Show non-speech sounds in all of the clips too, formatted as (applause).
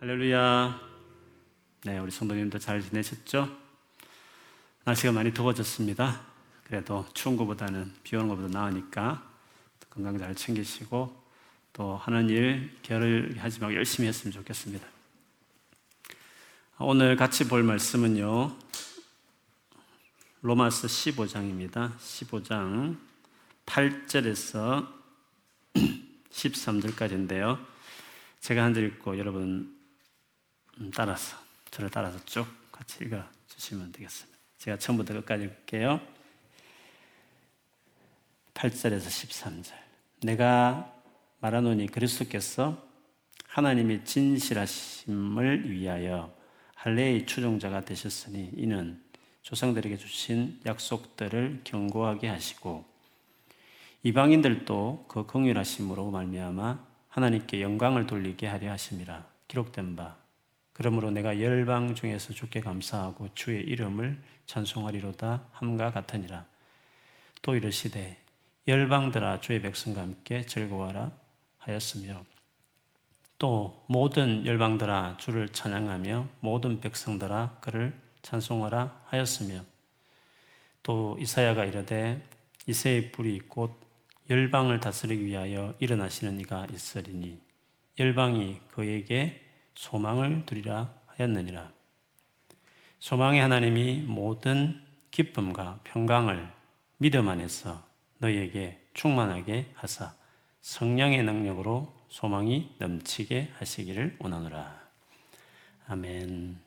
할렐루야. 네, 우리 성도님들 잘 지내셨죠? 날씨가 많이 더워졌습니다. 그래도 추운 것보다는 비 오는 것보다 나으니까 건강 잘 챙기시고 또 하는 일 게으르게 하지 말고 열심히 했으면 좋겠습니다. 오늘 같이 볼 말씀은요. 로마서 15장입니다. 15장 8절에서 13절까지인데요. (clears throat) 제가 한 절 읽고 여러분 음, 따라서 저를 따라서 쭉 같이 읽어 주시면 되겠습니다. 제가 처음부터 끝까지 읽게요. 8절에서 13절. 내가 말하노니 그리스도께서 하나님의 진실하심을 위하여 할례의 추종자가 되셨으니 이는 조상들에게 주신 약속들을 견고하게 하시고 이방인들도 그 긍휼하심으로 말미암아 하나님께 영광을 돌리게 하려 하심이라 기록된 바 그러므로 내가 열방 중에서 주께 감사하고 주의 이름을 찬송하리로다 함과 같으니라. 또 이르시되 열방들아 주의 백성과 함께 즐거워하라 하였으며 또 모든 열방들아 주를 찬양하며 모든 백성들아 그를 찬송하라 하였으며 또 이사야가 이르되 이새의 불이 곧 열방을 다스리기 위하여 일어나시는 이가 있으리니 열방이 그에게 소망을 두리라 하였느니라. 소망의 하나님이 모든 기쁨과 평강을 믿음 안에서 너희에게 충만하게 하사 성령의 능력으로 소망이 넘치게 하시기를 원하노라. 아멘.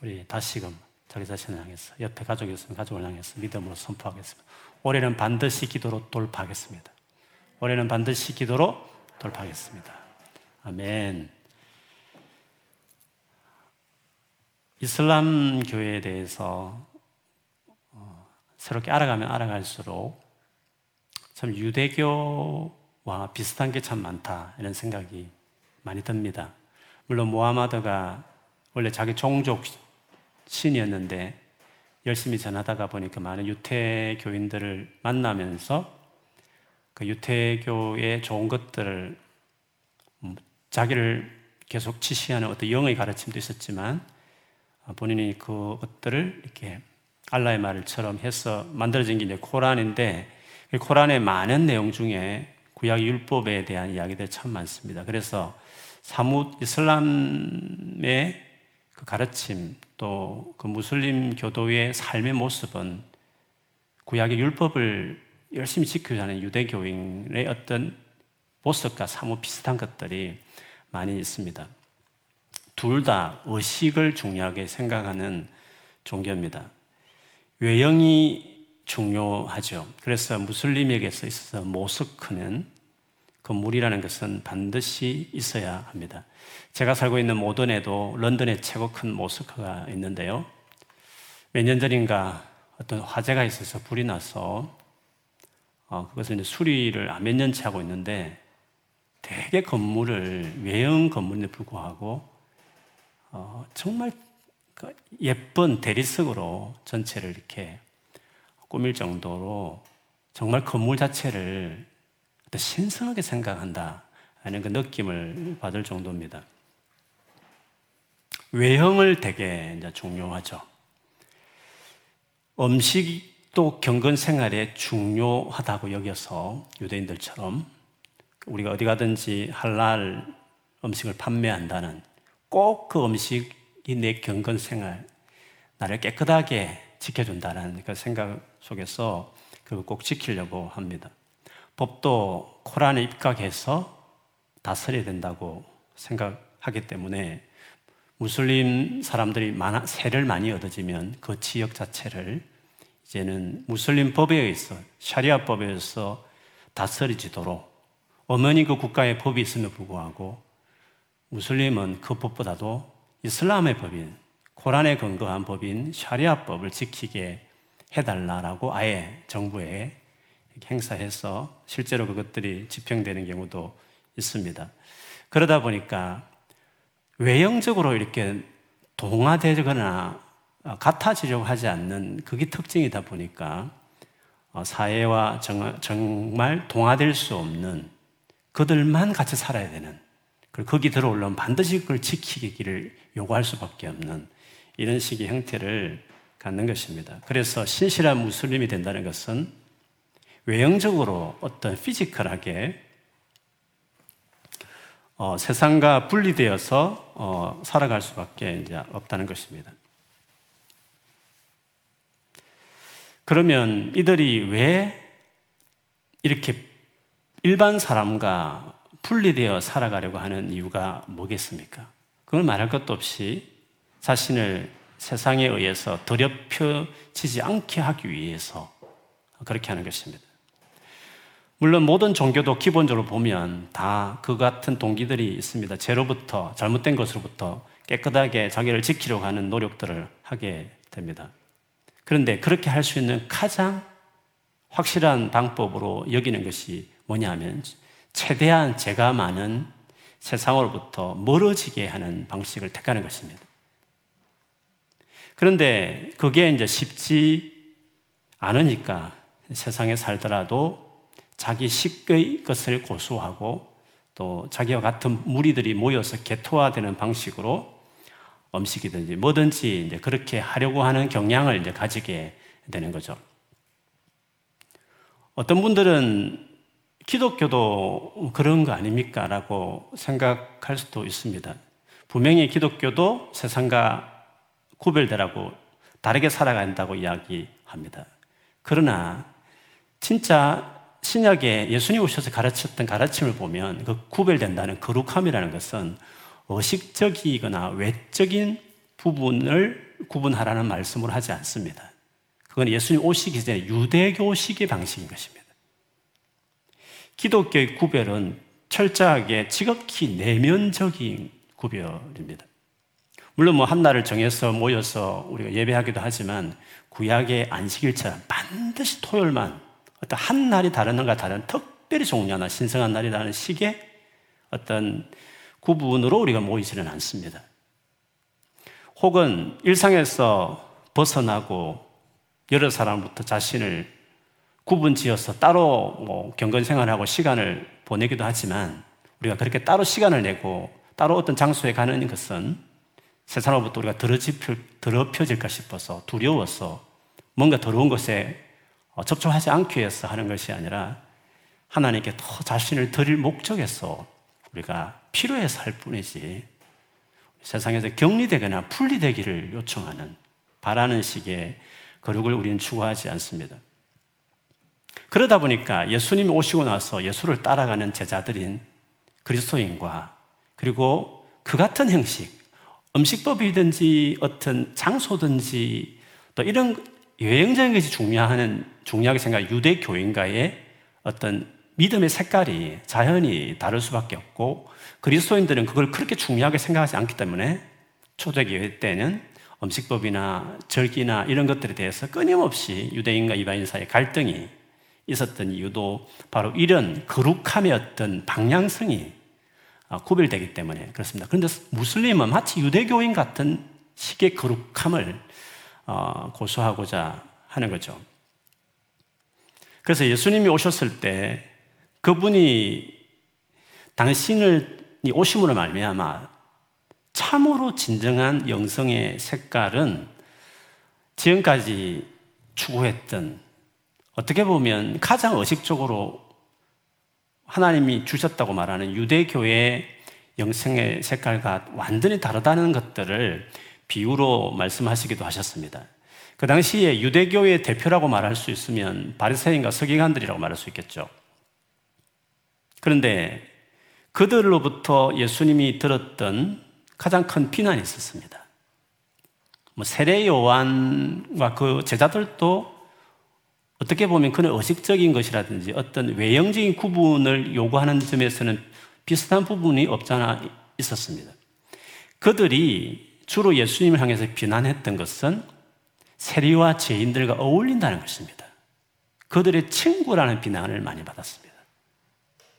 우리 다시금 자기 자신을 향해서 옆에 가족이 있으면 가족을 향해서 믿음으로 선포하겠습니다. 올해는 반드시 기도로 돌파하겠습니다. 올해는 반드시 기도로 돌파하겠습니다. 아멘. 이슬람 교회에 대해서 어, 새롭게 알아가면 알아갈수록 참 유대교와 비슷한 게 참 많다 이런 생각이 많이 듭니다. 물론 모하마드가 원래 자기 종족 신이었는데 열심히 전하다가 보니까 많은 유태교인들을 만나면서 그 유태교의 좋은 것들을 음, 자기를 계속 지시하는 어떤 영의 가르침도 있었지만 어, 본인이 그 것들을 이렇게 알라의 말처럼 해서 만들어진 게 이제 코란인데 코란의 많은 내용 중에 구약 율법에 대한 이야기들 참 많습니다. 그래서 사뭇 이슬람의 그 가르침 또 그 무슬림 교도의 삶의 모습은 구약의 율법을 열심히 지키자는 유대교인의 어떤 모습과 사뭇 비슷한 것들이 많이 있습니다. 둘 다 의식을 중요하게 생각하는 종교입니다. 외형이 중요하죠. 그래서 무슬림에게서 있어서 모스크는 건물이라는 것은 반드시 있어야 합니다. 제가 살고 있는 모던에도 런던에 최고 큰 모스크가 있는데요. 몇 년 전인가 어떤 화재가 있어서 불이 나서 어, 그것을 이제 수리를 몇 년째 하고 있는데 대개 건물을 외형 건물에 불구하고 어, 정말 그 예쁜 대리석으로 전체를 이렇게 꾸밀 정도로 정말 건물 자체를 신성하게 생각한다 하는 그 느낌을 받을 정도입니다. 외형을 되게 이제 중요하죠. 음식도 경건 생활에 중요하다고 여겨서 유대인들처럼 우리가 어디 가든지 할랄 음식을 판매한다는 꼭 그 음식이 내 경건 생활, 나를 깨끗하게 지켜준다는 그 생각 속에서 그걸 꼭 지키려고 합니다. 법도 코란에 입각해서 다스려야 된다고 생각하기 때문에 무슬림 사람들이 세를 많이 얻어지면 그 지역 자체를 이제는 무슬림 법에 의해서 샤리아 법에 의해서 다스려지도록 어머니 그 국가의 법이 있음에 불구하고 무슬림은 그 법보다도 이슬람의 법인 코란에 근거한 법인 샤리아 법을 지키게 해달라라고 아예 정부에 행사해서 실제로 그것들이 집행되는 경우도 있습니다. 그러다 보니까 외형적으로 이렇게 동화되거나 같아지려고 하지 않는 그게 특징이다 보니까 사회와 정말 동화될 수 없는 그들만 같이 살아야 되는 그리고 거기 들어올라면 반드시 그걸 지키기를 요구할 수밖에 없는 이런 식의 형태를 갖는 것입니다. 그래서 신실한 무슬림이 된다는 것은 외형적으로 어떤 피지컬하게 어, 세상과 분리되어서 어, 살아갈 수밖에 이제 없다는 것입니다. 그러면 이들이 왜 이렇게 일반 사람과 분리되어 살아가려고 하는 이유가 뭐겠습니까? 그걸 말할 것도 없이 자신을 세상에 의해서 더럽혀지지 않게 하기 위해서 그렇게 하는 것입니다. 물론 모든 종교도 기본적으로 보면 다 그 같은 동기들이 있습니다. 죄로부터, 잘못된 것으로부터 깨끗하게 자기를 지키려고 하는 노력들을 하게 됩니다. 그런데 그렇게 할 수 있는 가장 확실한 방법으로 여기는 것이 뭐냐면 최대한 죄가 많은 세상으로부터 멀어지게 하는 방식을 택하는 것입니다. 그런데 그게 이제 쉽지 않으니까 세상에 살더라도 자기 식의 것을 고수하고 또 자기와 같은 무리들이 모여서 개토화되는 방식으로 음식이든지 뭐든지 이제 그렇게 하려고 하는 경향을 이제 가지게 되는 거죠. 어떤 분들은 기독교도 그런 거 아닙니까? 라고 생각할 수도 있습니다. 분명히 기독교도 세상과 구별되라고 다르게 살아간다고 이야기합니다. 그러나 진짜 신약에 예수님 오셔서 가르쳤던 가르침을 보면 그 구별된다는 거룩함이라는 것은 의식적이거나 외적인 부분을 구분하라는 말씀을 하지 않습니다. 그건 예수님 오시기 전에 유대교식의 방식인 것입니다. 기독교의 구별은 철저하게 지극히 내면적인 구별입니다. 물론 뭐 한날을 정해서 모여서 우리가 예배하기도 하지만 구약의 안식일처럼 반드시 토요일만 어떤 한 날이 다른 날과 다른 특별히 종려나 신성한 날이라는 식의 어떤 구분으로 우리가 모이지는 않습니다. 혹은 일상에서 벗어나고 여러 사람부터 자신을 구분 지어서 따로 뭐 경건 생활하고 시간을 보내기도 하지만 우리가 그렇게 따로 시간을 내고 따로 어떤 장소에 가는 것은 세상으로부터 우리가 더럽혀질까 싶어서 두려워서 뭔가 더러운 것에 어, 접촉하지 않기 위해서 하는 것이 아니라 하나님께 더 자신을 드릴 목적에서 우리가 필요해서 할 뿐이지 세상에서 격리되거나 분리되기를 요청하는 바라는 식의 거룩을 우리는 추구하지 않습니다. 그러다 보니까 예수님이 오시고 나서 예수를 따라가는 제자들인 그리스도인과 그리고 그 같은 형식, 음식법이든지 어떤 장소든지 또 이런 여행적인 것이 중요한, 중요하게 생각 유대 교인과의 어떤 믿음의 색깔이 자연히 다를 수밖에 없고 그리스도인들은 그걸 그렇게 중요하게 생각하지 않기 때문에 초대교회 때는 음식법이나 절기나 이런 것들에 대해서 끊임없이 유대인과 이방인 사이에 갈등이 있었던 이유도 바로 이런 거룩함의 어떤 방향성이 구별되기 때문에 그렇습니다. 그런데 무슬림은 마치 유대교인 같은 식의 거룩함을 어, 고소하고자 하는 거죠. 그래서 예수님이 오셨을 때 그분이 당신을 오심으로 말미암아 참으로 진정한 영성의 색깔은 지금까지 추구했던 어떻게 보면 가장 의식적으로 하나님이 주셨다고 말하는 유대교의 영성의 색깔과 완전히 다르다는 것들을 비유로 말씀하시기도 하셨습니다. 그 당시에 유대교의 대표라고 말할 수 있으면 바리새인과 서기관들이라고 말할 수 있겠죠. 그런데 그들로부터 예수님이 들었던 가장 큰 비난이 있었습니다. 뭐 세례 요한과 그 제자들도 어떻게 보면 그는 의식적인 것이라든지 어떤 외형적인 구분을 요구하는 점에서는 비슷한 부분이 없잖아 있었습니다. 그들이 주로 예수님을 향해서 비난했던 것은 세리와 죄인들과 어울린다는 것입니다. 그들의 친구라는 비난을 많이 받았습니다.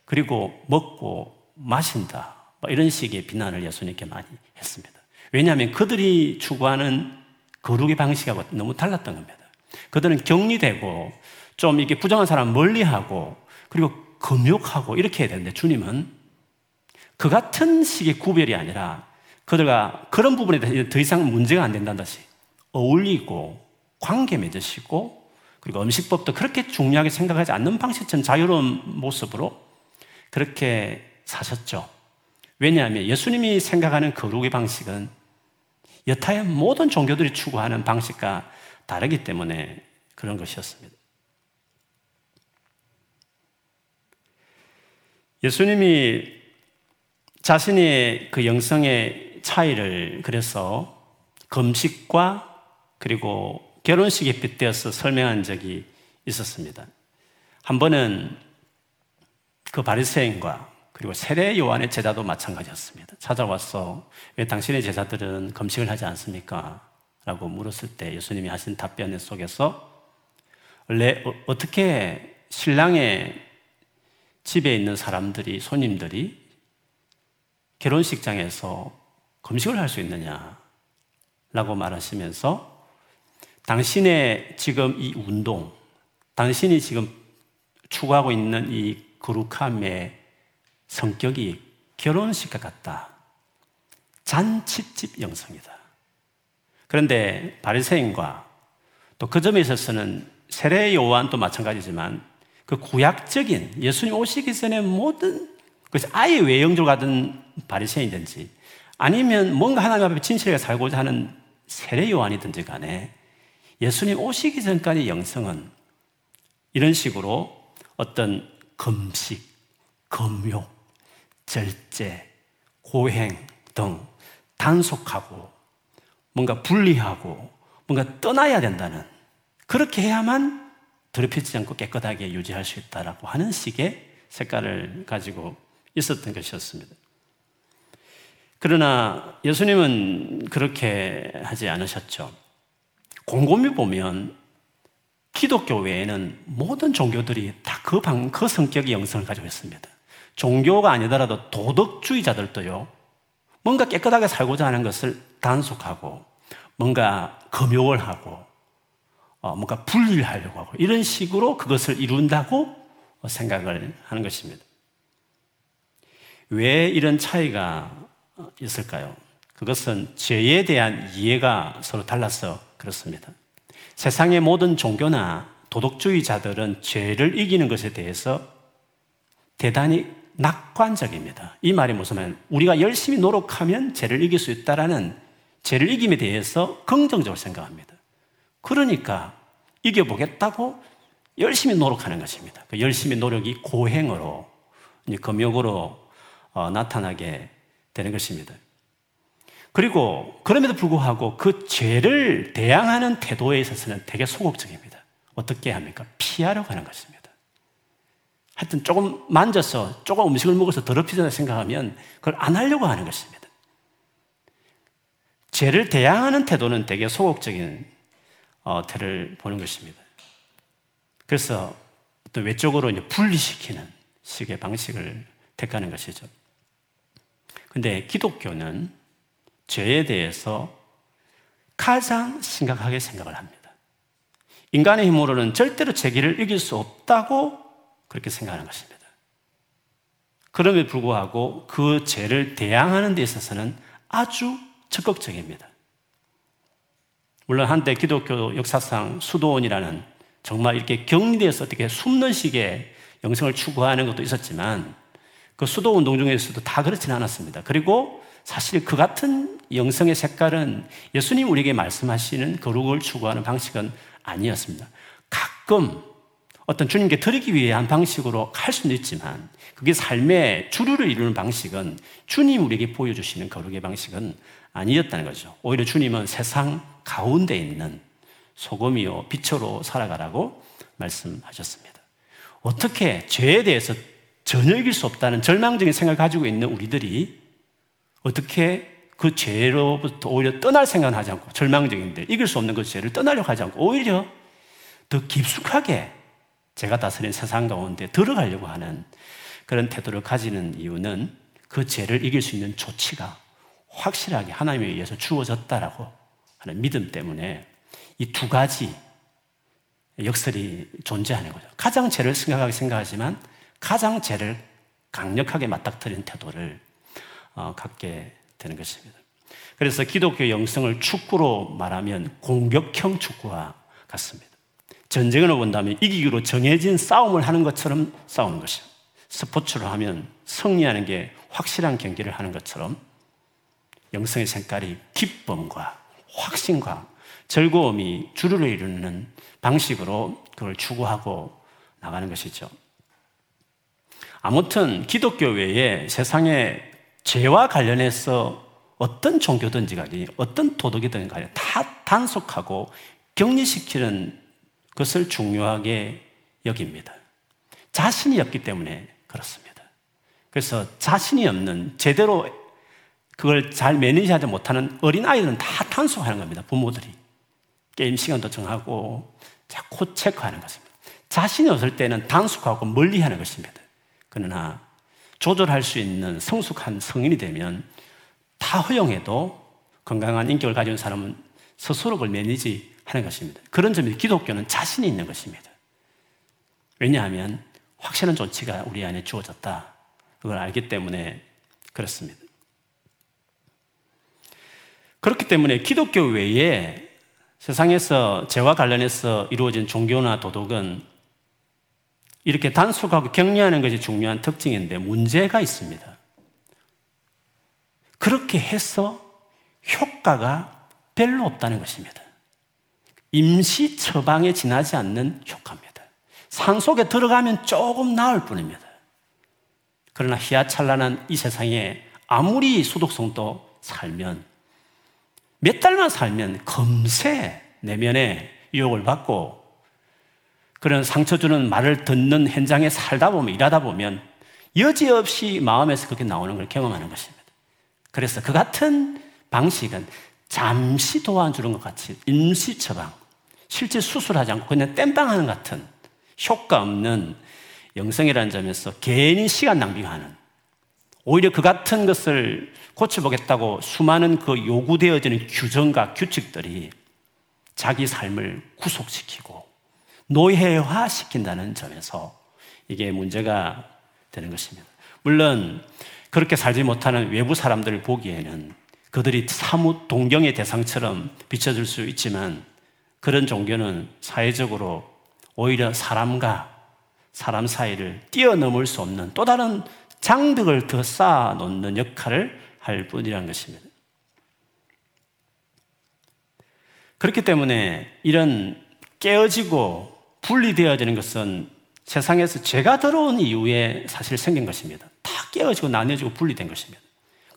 그리고 먹고 마신다. 뭐 이런 식의 비난을 예수님께 많이 했습니다. 왜냐하면 그들이 추구하는 거룩의 방식하고 너무 달랐던 겁니다. 그들은 격리되고 좀 이게 부정한 사람 멀리하고 그리고 금욕하고 이렇게 해야 되는데 주님은 그 같은 식의 구별이 아니라 그들과 그런 부분에 대해서 더 이상 문제가 안 된다는 듯이 어울리고 관계 맺으시고 그리고 음식법도 그렇게 중요하게 생각하지 않는 방식처럼 자유로운 모습으로 그렇게 사셨죠. 왜냐하면 예수님이 생각하는 거룩의 방식은 여타의 모든 종교들이 추구하는 방식과 다르기 때문에 그런 것이었습니다. 예수님이 자신의 그 영성의 차이를 그래서 금식과 그리고 결혼식에 빗대어서 설명한 적이 있었습니다. 한 번은 그 바리새인과 그리고 세례 요한의 제자도 마찬가지였습니다. 찾아와서 왜 당신의 제자들은 금식을 하지 않습니까? 라고 물었을 때 예수님이 하신 답변 속에서 원래 어, 어떻게 신랑의 집에 있는 사람들이 손님들이 결혼식장에서 금식을 할 수 있느냐? 라고 말하시면서 당신의 지금 이 운동, 당신이 지금 추구하고 있는 이 거룩함의 성격이 결혼식과 같다. 잔치집 영성이다. 그런데 바리새인과 또 그 점에 있어서는 세례 요한도 마찬가지지만 그 구약적인 예수님 오시기 전에 모든 그것이 아예 외형적으로 가던 바리새인든지 아니면 뭔가 하나님 앞에 진실하게 살고자 하는 세례 요한이든지 간에 예수님 오시기 전까지 영성은 이런 식으로 어떤 금식, 금욕, 절제, 고행 등 단속하고 뭔가 분리하고 뭔가 떠나야 된다는 그렇게 해야만 더럽히지 않고 깨끗하게 유지할 수 있다라고 하는 식의 색깔을 가지고 있었던 것이었습니다. 그러나 예수님은 그렇게 하지 않으셨죠. 곰곰이 보면 기독교 외에는 모든 종교들이 다 그 방, 그 성격의 영성을 가지고 있습니다. 종교가 아니더라도 도덕주의자들도요, 뭔가 깨끗하게 살고자 하는 것을 단속하고, 뭔가 금욕을 하고, 어, 뭔가 분리를 하려고 하고, 이런 식으로 그것을 이룬다고 생각을 하는 것입니다. 왜 이런 차이가 있을까요? 그것은 죄에 대한 이해가 서로 달라서 그렇습니다. 세상의 모든 종교나 도덕주의자들은 죄를 이기는 것에 대해서 대단히 낙관적입니다. 이 말이 무슨 말 우리가 열심히 노력하면 죄를 이길 수 있다라는 죄를 이김에 대해서 긍정적으로 생각합니다. 그러니까 이겨보겠다고 열심히 노력하는 것입니다. 그 열심히 노력이 고행으로, 금욕으로 어, 나타나게 되는 것입니다. 그리고 그럼에도 불구하고 그 죄를 대항하는 태도에 있어서는 되게 소극적입니다. 어떻게 합니까? 피하려고 하는 것입니다. 하여튼 조금 만져서 조금 음식을 먹어서 더럽히다 생각하면 그걸 안 하려고 하는 것입니다. 죄를 대항하는 태도는 되게 소극적인 어, 태를 보는 것입니다. 그래서 또 외적으로 이제 분리시키는 식의 방식을 택하는 것이죠. 근데 기독교는 죄에 대해서 가장 심각하게 생각을 합니다. 인간의 힘으로는 절대로 죄기를 이길 수 없다고 그렇게 생각하는 것입니다. 그럼에도 불구하고 그 죄를 대항하는 데 있어서는 아주 적극적입니다. 물론 한때 기독교 역사상 수도원이라는 정말 이렇게 격리되어서 어떻게 숨는 식의 영성을 추구하는 것도 있었지만 그 수도 운동 중에서도 다 그렇지는 않았습니다. 그리고 사실 그 같은 영성의 색깔은 예수님 우리에게 말씀하시는 거룩을 추구하는 방식은 아니었습니다. 가끔 어떤 주님께 드리기 위해 한 방식으로 할 수는 있지만 그게 삶의 주류를 이루는 방식은 주님 우리에게 보여주시는 거룩의 방식은 아니었다는 거죠. 오히려 주님은 세상 가운데 있는 소금이요 빛으로 살아가라고 말씀하셨습니다. 어떻게 죄에 대해서 전혀 이길 수 없다는 절망적인 생각을 가지고 있는 우리들이 어떻게 그 죄로부터 오히려 떠날 생각은 하지 않고 절망적인데 이길 수 없는 그 죄를 떠나려고 하지 않고 오히려 더 깊숙하게 제가 다스린 세상 가운데 들어가려고 하는 그런 태도를 가지는 이유는 그 죄를 이길 수 있는 조치가 확실하게 하나님에 의해서 주어졌다라고 하는 믿음 때문에 이 두 가지 역설이 존재하는 거죠. 가장 죄를 심각하게 생각하지만 가장 죄를 강력하게 맞닥뜨린 태도를 어, 갖게 되는 것입니다. 그래서 기독교 영성을 축구로 말하면 공격형 축구와 같습니다. 전쟁을 본다면 이기기로 정해진 싸움을 하는 것처럼 싸우는 것이요. 스포츠로 하면 승리하는 게 확실한 경기를 하는 것처럼 영성의 색깔이 기쁨과 확신과 즐거움이 주류를 이루는 방식으로 그걸 추구하고 나가는 것이죠. 아무튼 기독교 외에 세상에 죄와 관련해서 어떤 종교든지 간에 어떤 도덕이든 간에 다 단속하고 격리시키는 것을 중요하게 여깁니다. 자신이 없기 때문에 그렇습니다. 그래서 자신이 없는 제대로 그걸 잘 매니지하지 못하는 어린 아이들은 다 단속하는 겁니다. 부모들이 게임 시간도 정하고 자꾸 체크하는 것입니다. 자신이 없을 때는 단속하고 멀리하는 것입니다. 그러나 조절할 수 있는 성숙한 성인이 되면 다 허용해도 건강한 인격을 가진 사람은 스스로 그걸 매니지 하는 것입니다. 그런 점에서 기독교는 자신이 있는 것입니다. 왜냐하면 확실한 조치가 우리 안에 주어졌다. 그걸 알기 때문에 그렇습니다. 그렇기 때문에 기독교 외에 세상에서 죄와 관련해서 이루어진 종교나 도덕은 이렇게 단속하고 격려하는 것이 중요한 특징인데 문제가 있습니다. 그렇게 해서 효과가 별로 없다는 것입니다. 임시 처방에 지나지 않는 효과입니다. 산 속에 들어가면 조금 나을 뿐입니다. 그러나 희야찬란한 이 세상에 아무리 수독성도 살면 몇 달만 살면 금세 내면에 유혹을 받고 그런 상처 주는 말을 듣는 현장에 살다 보면 일하다 보면 여지없이 마음에서 그렇게 나오는 걸 경험하는 것입니다. 그래서 그 같은 방식은 잠시 도와주는 것 같이 임시 처방, 실제 수술하지 않고 그냥 땜빵하는 같은 효과 없는 영성이라는 점에서 괜히 시간 낭비하는 오히려 그 같은 것을 고쳐보겠다고 수많은 그 요구되어지는 규정과 규칙들이 자기 삶을 구속시키고 노예화 시킨다는 점에서 이게 문제가 되는 것입니다. 물론 그렇게 살지 못하는 외부 사람들을 보기에는 그들이 사뭇 동경의 대상처럼 비춰질 수 있지만 그런 종교는 사회적으로 오히려 사람과 사람 사이를 뛰어넘을 수 없는 또 다른 장벽을 더 쌓아 놓는 역할을 할 뿐이라는 것입니다. 그렇기 때문에 이런 깨어지고 분리되어지는 것은 세상에서 죄가 들어온 이후에 사실 생긴 것입니다. 다 깨어지고 나뉘어지고 분리된 것입니다.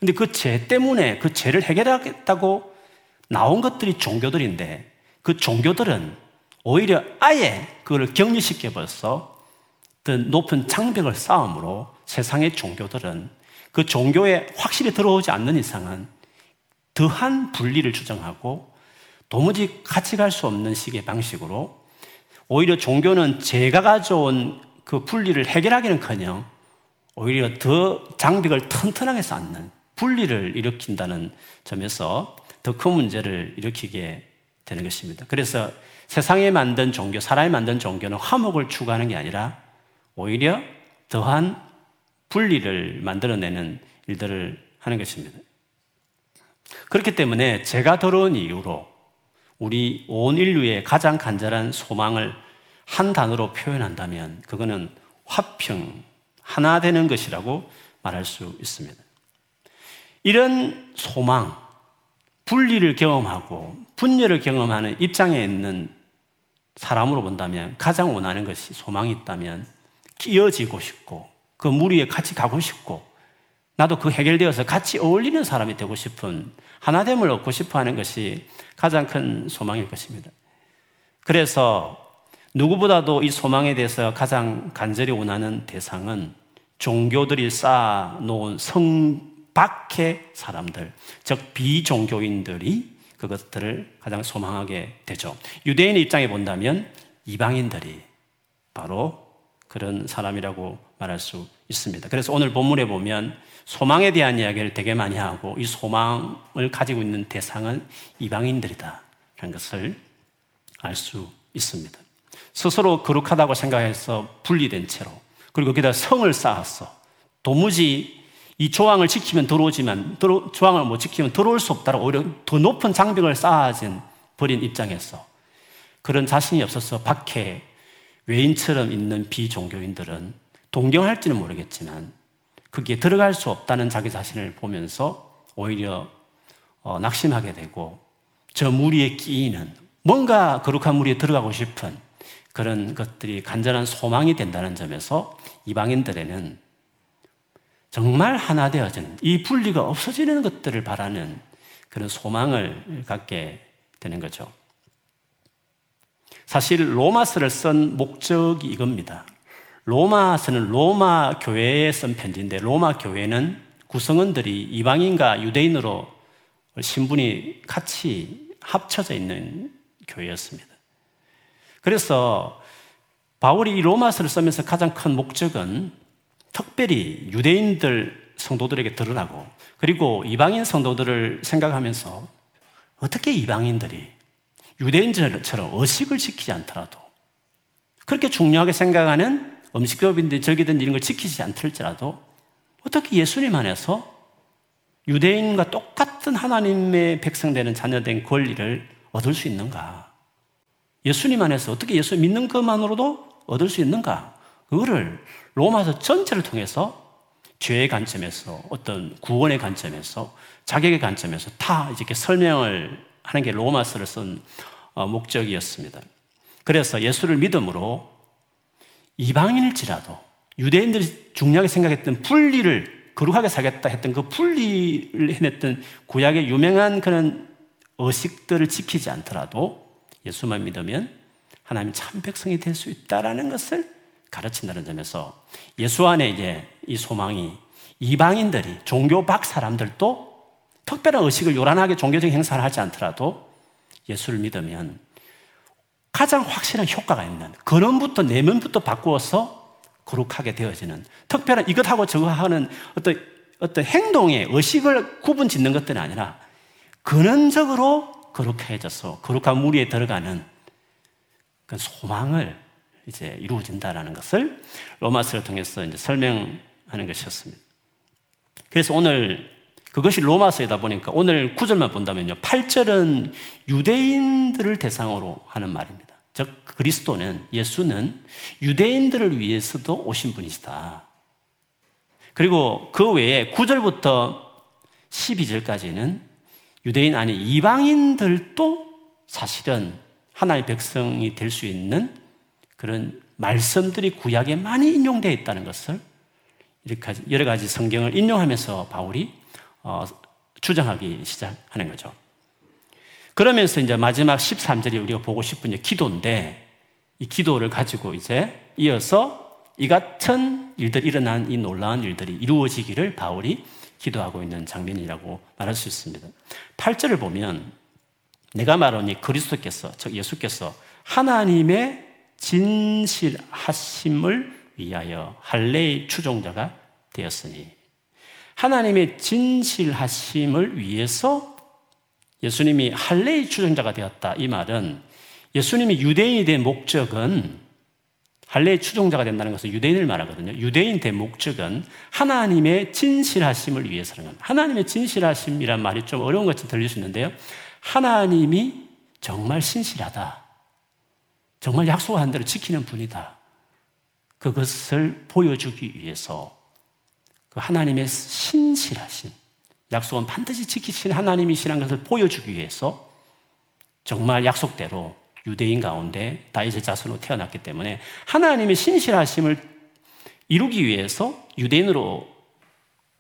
근데 그 죄 때문에 그 죄를 해결하겠다고 나온 것들이 종교들인데 그 종교들은 오히려 아예 그걸 격리시켜버려서 더 높은 장벽을 쌓음으로 세상의 종교들은 그 종교에 확실히 들어오지 않는 이상은 더한 분리를 주장하고 도무지 같이 갈 수 없는 식의 방식으로 오히려 종교는 제가 가져온 그 분리를 해결하기는 커녕 오히려 더 장벽을 튼튼하게 쌓는 분리를 일으킨다는 점에서 더 큰 문제를 일으키게 되는 것입니다. 그래서 세상에 만든 종교, 사람이 만든 종교는 화목을 추구하는 게 아니라 오히려 더한 분리를 만들어내는 일들을 하는 것입니다. 그렇기 때문에 제가 더러운 이유로 우리 온 인류의 가장 간절한 소망을 한 단어로 표현한다면 그거는 화평, 하나 되는 것이라고 말할 수 있습니다. 이런 소망, 분리를 경험하고 분열을 경험하는 입장에 있는 사람으로 본다면 가장 원하는 것이 소망이 있다면 끼어지고 싶고 그 무리에 같이 가고 싶고 나도 그 해결되어서 같이 어울리는 사람이 되고 싶은 하나됨을 얻고 싶어 하는 것이 가장 큰 소망일 것입니다. 그래서 누구보다도 이 소망에 대해서 가장 간절히 원하는 대상은 종교들이 쌓아놓은 성 밖의 사람들, 즉 비종교인들이 그것들을 가장 소망하게 되죠. 유대인 입장에 본다면 이방인들이 바로 그런 사람이라고 말할 수 있습니다. 그래서 오늘 본문에 보면 소망에 대한 이야기를 되게 많이 하고 이 소망을 가지고 있는 대상은 이방인들이다. 라는 것을 알 수 있습니다. 스스로 거룩하다고 생각해서 분리된 채로 그리고 거기다 성을 쌓았어. 도무지 이 조항을 지키면 들어오지만 들어, 조항을 못 지키면 들어올 수 없다고 오히려 더 높은 장벽을 쌓아진 버린 입장에서 그런 자신이 없어서 밖에 외인처럼 있는 비종교인들은 동경할지는 모르겠지만 거기에 들어갈 수 없다는 자기 자신을 보면서 오히려 어, 낙심하게 되고 저 무리에 끼이는 뭔가 거룩한 무리에 들어가고 싶은 그런 것들이 간절한 소망이 된다는 점에서 이방인들에는 정말 하나 되어지는 이 분리가 없어지는 것들을 바라는 그런 소망을 갖게 되는 거죠. 사실 로마서를 쓴 목적이 이겁니다. 로마서는 로마 교회에 쓴 편지인데 로마 교회는 구성원들이 이방인과 유대인으로 신분이 같이 합쳐져 있는 교회였습니다. 그래서 바울이 이 로마서를 쓰면서 가장 큰 목적은 특별히 유대인들 성도들에게 드러나고 그리고 이방인 성도들을 생각하면서 어떻게 이방인들이 유대인들처럼 의식을 지키지 않더라도 그렇게 중요하게 생각하는 음식법인데 절기든 이런 걸 지키지 않을지라도 어떻게 예수님 안에서 유대인과 똑같은 하나님의 백성되는 자녀된 권리를 얻을 수 있는가? 예수님 안에서 어떻게 예수 믿는 것만으로도 얻을 수 있는가? 그거를 로마서 전체를 통해서 죄의 관점에서 어떤 구원의 관점에서 자격의 관점에서 다 이렇게 설명을 하는 게 로마서를 쓴 어, 목적이었습니다. 그래서 예수를 믿음으로 이방인일지라도 유대인들이 중요하게 생각했던 분리를 거룩하게 살겠다 했던 그 분리를 해냈던 구약의 유명한 그런 의식들을 지키지 않더라도 예수만 믿으면 하나님 참 백성이 될 수 있다라는 것을 가르친다는 점에서 예수 안에 이제 이 소망이 이방인들이 종교 밖 사람들도 특별한 의식을 요란하게 종교적 행사를 하지 않더라도 예수를 믿으면 가장 확실한 효과가 있는 근원부터 내면부터 바꾸어서 거룩하게 되어지는 특별한 이것하고 저거 하는 어떤 어떤 행동의 의식을 구분 짓는 것들이 아니라 근원적으로 거룩해져서 거룩한 무리에 들어가는 그 소망을 이제 이루어진다라는 것을 로마서를 통해서 이제 설명하는 것이었습니다. 그래서 오늘 그것이 로마서이다 보니까 오늘 구절만 본다면요. 8절은 유대인들을 대상으로 하는 말입니다. 즉, 그리스도는, 예수는 유대인들을 위해서도 오신 분이시다. 그리고 그 외에 9절부터 12절까지는 유대인 아닌 이방인들도 사실은 하나의 백성이 될 수 있는 그런 말씀들이 구약에 많이 인용되어 있다는 것을 여러 가지 성경을 인용하면서 바울이 어, 주장하기 시작하는 거죠. 그러면서 이제 마지막 13절이 우리가 보고 싶은 기도인데 이 기도를 가지고 이제 이어서 이 같은 일들이 일어난 이 놀라운 일들이 이루어지기를 바울이 기도하고 있는 장면이라고 말할 수 있습니다. 8절을 보면 내가 말하니 그리스도께서 즉 예수께서 하나님의 진실하심을 위하여 할례의 추종자가 되었으니 하나님의 진실하심을 위해서 예수님이 할례의 추종자가 되었다. 이 말은 예수님이 유대인이 된 목적은 할례의 추종자가 된다는 것은 유대인을 말하거든요. 유대인 된 목적은 하나님의 진실하심을 위해서라는 겁니다. 하나님의 진실하심이란 말이 좀 어려운 것처럼 들릴 수 있는데요. 하나님이 정말 신실하다. 정말 약속한 대로 지키는 분이다. 그것을 보여주기 위해서 그 하나님의 신실하신 약속은 반드시 지키신 하나님이시라는 것을 보여주기 위해서 정말 약속대로 유대인 가운데 다윗의 자손으로 태어났기 때문에 하나님의 신실하심을 이루기 위해서 유대인으로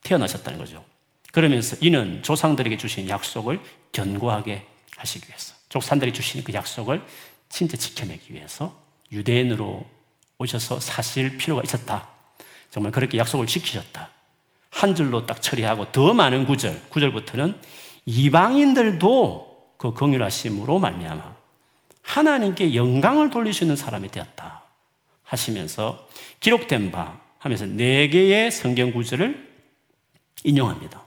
태어나셨다는 거죠. 그러면서 이는 조상들에게 주신 약속을 견고하게 하시기 위해서 족산들이 주신 그 약속을 진짜 지켜내기 위해서 유대인으로 오셔서 사실 필요가 있었다. 정말 그렇게 약속을 지키셨다. 한 줄로 딱 처리하고 더 많은 구절, 구절부터는 이방인들도 그 긍휼하심으로 말미암아 하나님께 영광을 돌리시는 사람이 되었다 하시면서 기록된 바 하면서 네 개의 성경 구절을 인용합니다.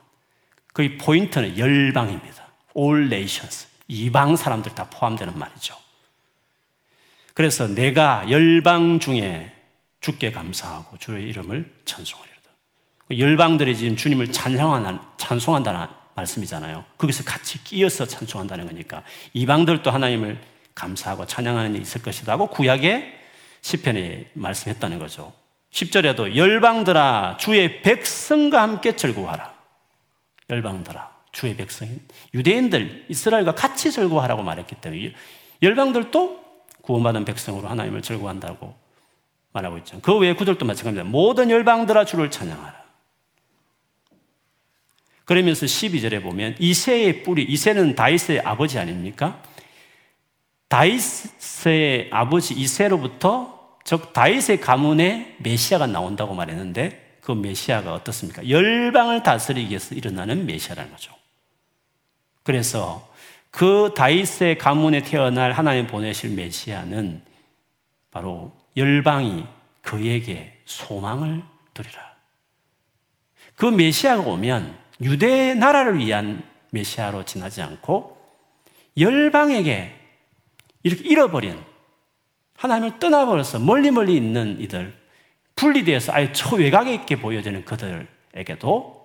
그 포인트는 열방입니다. All nations. 이방 사람들 다 포함되는 말이죠. 그래서 내가 열방 중에 주께 감사하고 주의 이름을 찬송하리로다. 열방들이 지금 주님을 찬송한다는, 찬송한다는 말씀이잖아요. 거기서 같이 끼어서 찬송한다는 거니까 이방들도 하나님을 감사하고 찬양하는 일이 있을 것이다 고 구약의 시편에 말씀했다는 거죠. 10절에도 열방들아 주의 백성과 함께 즐거워하라. 열방들아 주의 백성인 유대인들 이스라엘과 같이 즐거워하라고 말했기 때문에 열방들도 구원받은 백성으로 하나님을 즐거워한다고 말하고 있죠. 그 외에 구절도 마찬가지입니다. 모든 열방들아 주를 찬양하라. 그러면서 12절에 보면 이세의 뿌리, 이세는 다윗의 아버지 아닙니까? 다윗의 아버지 이세로부터 즉 다윗의 가문에 메시아가 나온다고 말했는데 그 메시아가 어떻습니까? 열방을 다스리기 위해서 일어나는 메시아라는 거죠. 그래서 그 다윗의 가문에 태어날 하나님 보내실 메시아는 바로 열방이 그에게 소망을 드리라. 그 메시아가 오면 유대 나라를 위한 메시아로 지나지 않고 열방에게 이렇게 잃어버린 하나님을 떠나버려서 멀리 멀리 있는 이들 분리되어서 아예 초외곽에 있게 보여지는 그들에게도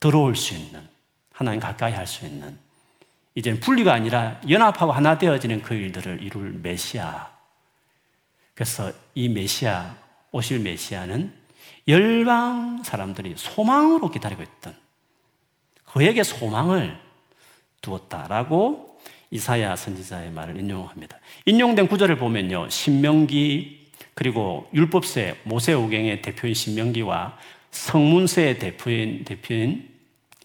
들어올 수 있는 하나님 가까이 할 수 있는 이제는 분리가 아니라 연합하고 하나 되어지는 그 일들을 이룰 메시아. 그래서 이 메시아, 오실 메시아는 열방 사람들이 소망으로 기다리고 있던 그에게 소망을 두었다라고 이사야 선지자의 말을 인용합니다. 인용된 구절을 보면요. 신명기 그리고 율법세 모세오경의 대표인 신명기와 성문세의 대표인 대표인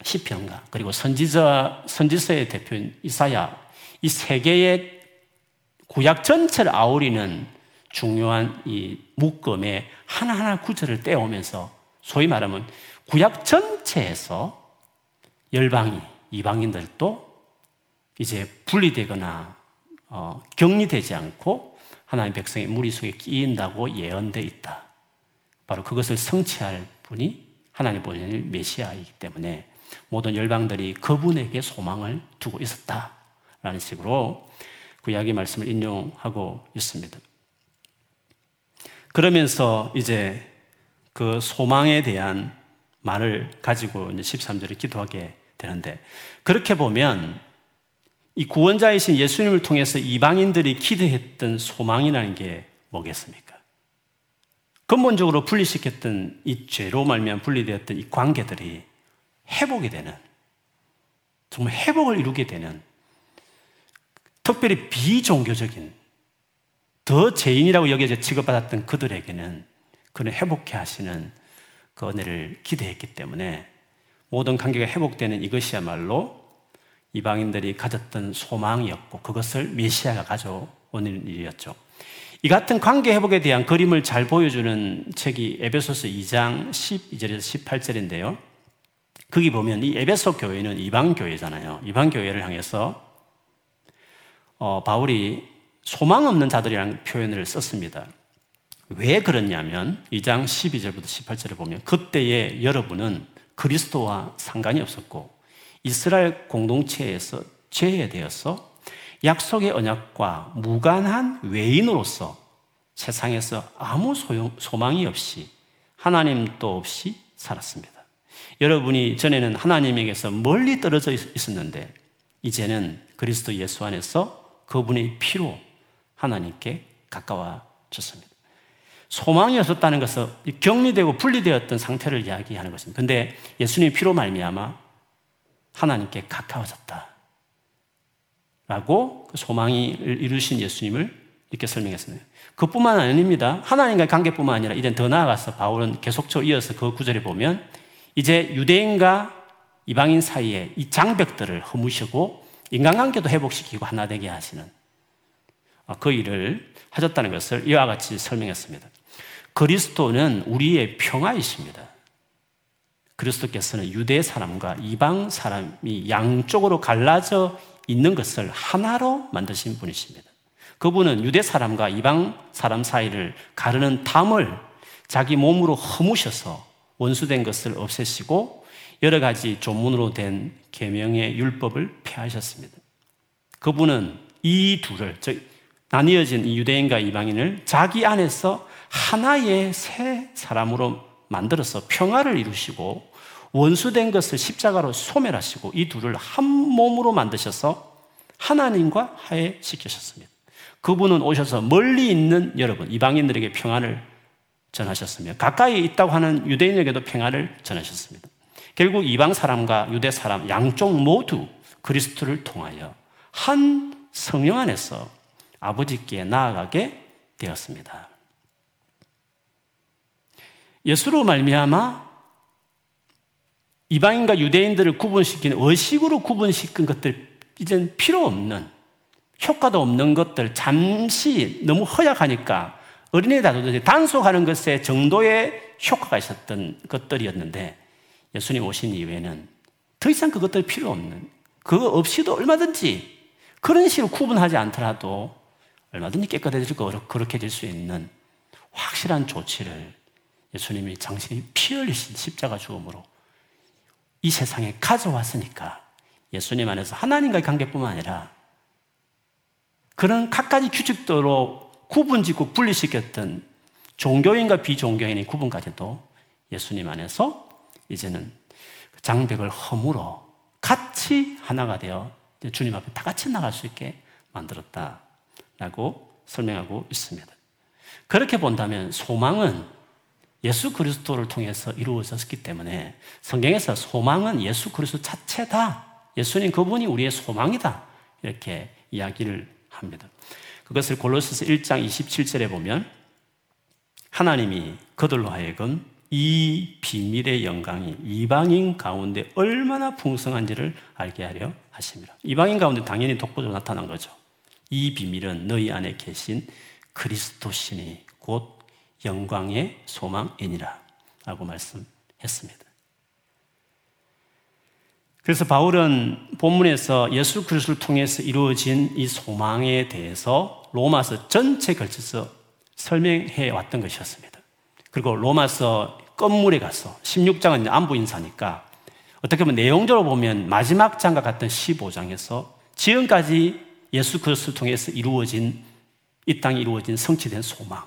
시편가 그리고 선지자 선지서의 대표인 이사야 이 세 개의 구약 전체를 아우리는 중요한 이 묶음에 하나하나 구절을 떼오면서 소위 말하면 구약 전체에서 열방이 이방인들도 이제 분리되거나 어, 격리되지 않고 하나님 백성의 무리 속에 끼인다고 예언돼 있다. 바로 그것을 성취할 분이 하나님 보내는 메시아이기 때문에 모든 열방들이 그분에게 소망을 두고 있었다라는 식으로 구약의 말씀을 인용하고 있습니다. 그러면서 이제 그 소망에 대한 말을 가지고 이제 13절에 기도하게 되는데 그렇게 보면 이 구원자이신 예수님을 통해서 이방인들이 기대했던 소망이라는 게 뭐겠습니까? 근본적으로 분리시켰던 이 죄로 말미암아 분리되었던 이 관계들이 회복이 되는 정말 회복을 이루게 되는 특별히 비종교적인 더 죄인이라고 여겨져 취급받았던 그들에게는 그는 회복해 하시는 그 은혜를 기대했기 때문에 모든 관계가 회복되는 이것이야말로 이방인들이 가졌던 소망이었고 그것을 메시아가 가져오는 일이었죠. 이 같은 관계 회복에 대한 그림을 잘 보여주는 책이 에베소서 2장 12절에서 18절인데요. 거기 보면 이 에베소 교회는 이방 교회잖아요. 이방 교회를 향해서 어, 바울이 소망 없는 자들이라는 표현을 썼습니다. 왜 그러냐면 2장 12절부터 18절에 보면 그때에 여러분은 그리스도와 상관이 없었고 이스라엘 공동체에서 제외되어서 약속의 언약과 무관한 외인으로서 세상에서 아무 소용, 소망이 없이 하나님도 없이 살았습니다. 여러분이 전에는 하나님에게서 멀리 떨어져 있었는데 이제는 그리스도 예수 안에서 그분의 피로 하나님께 가까워졌습니다. 소망이 없었다는 것은 격리되고 분리되었던 상태를 이야기하는 것입니다. 근데 예수님 피로 말미암아 하나님께 가까워졌다. 라고 그 소망이 이루신 예수님을 이렇게 설명했습니다. 그뿐만 아닙니다. 하나님과의 관계뿐만 아니라 이제 더 나아가서 바울은 계속적으로 이어서 그 구절에 보면 이제 유대인과 이방인 사이에 이 장벽들을 허무시고 인간관계도 회복시키고 하나 되게 하시는 어, 그 일을 하셨다는 것을 이와 같이 설명했습니다. 그리스도는 우리의 평화이십니다. 그리스도께서는 유대 사람과 이방 사람이 양쪽으로 갈라져 있는 것을 하나로 만드신 분이십니다. 그분은 유대 사람과 이방 사람 사이를 가르는 담을 자기 몸으로 허무셔서 원수된 것을 없애시고 여러 가지 조문으로 된 계명의 율법을 폐하셨습니다. 그분은 이 둘을 즉 나뉘어진 유대인과 이방인을 자기 안에서 하나의 새 사람으로 만들어서 평화를 이루시고 원수된 것을 십자가로 소멸하시고 이 둘을 한 몸으로 만드셔서 하나님과 화해시키셨습니다. 그분은 오셔서 멀리 있는 여러분, 이방인들에게 평안을 전하셨으며 가까이 있다고 하는 유대인에게도 평안을 전하셨습니다. 결국 이방 사람과 유대 사람 양쪽 모두 그리스도를 통하여 한 성령 안에서 아버지께 나아가게 되었습니다. 예수로 말미암아 이방인과 유대인들을 구분시키는 의식으로 구분시킨 것들 이젠 필요 없는 효과도 없는 것들 잠시 너무 허약하니까 어린애 다루듯이 단속하는 것에 정도의 효과가 있었던 것들이었는데 예수님 오신 이후에는 더 이상 그것들 필요 없는 그거 없이도 얼마든지 그런 식으로 구분하지 않더라도 얼마든지 깨끗해지고 거룩해질 수 있는 확실한 조치를 예수님이 당신이 피 흘리신 십자가 죽음으로 이 세상에 가져왔으니까 예수님 안에서 하나님과의 관계뿐만 아니라 그런 각가지 규칙대로 구분짓고 분리시켰던 종교인과 비종교인의 구분까지도 예수님 안에서 이제는 장벽을 허물어 같이 하나가 되어 주님 앞에 다 같이 나갈 수 있게 만들었다라고 설명하고 있습니다. 그렇게 본다면 소망은 예수 그리스도를 통해서 이루어졌기 때문에 성경에서 소망은 예수 그리스도 자체다. 예수님 그분이 우리의 소망이다. 이렇게 이야기를 합니다. 그것을 골로새서 1장 27절에 보면 하나님이 그들로 하여금 이 비밀의 영광이 이방인 가운데 얼마나 풍성한지를 알게 하려 하십니다. 이방인 가운데 당연히 독보적으로 나타난 거죠. 이 비밀은 너희 안에 계신 그리스도시니 곧 영광의 소망이니라 라고 말씀했습니다. 그래서 바울은 본문에서 예수 그리스도를 통해서 이루어진 이 소망에 대해서 로마서 전체 걸쳐서 설명해 왔던 것이었습니다. 그리고 로마서 건물에 가서 16장은 안부 인사니까 어떻게 보면 내용적으로 보면 마지막 장과 같은 15장에서 지금까지 예수 그리스도를 통해서 이루어진 이 땅에 이루어진 성취된 소망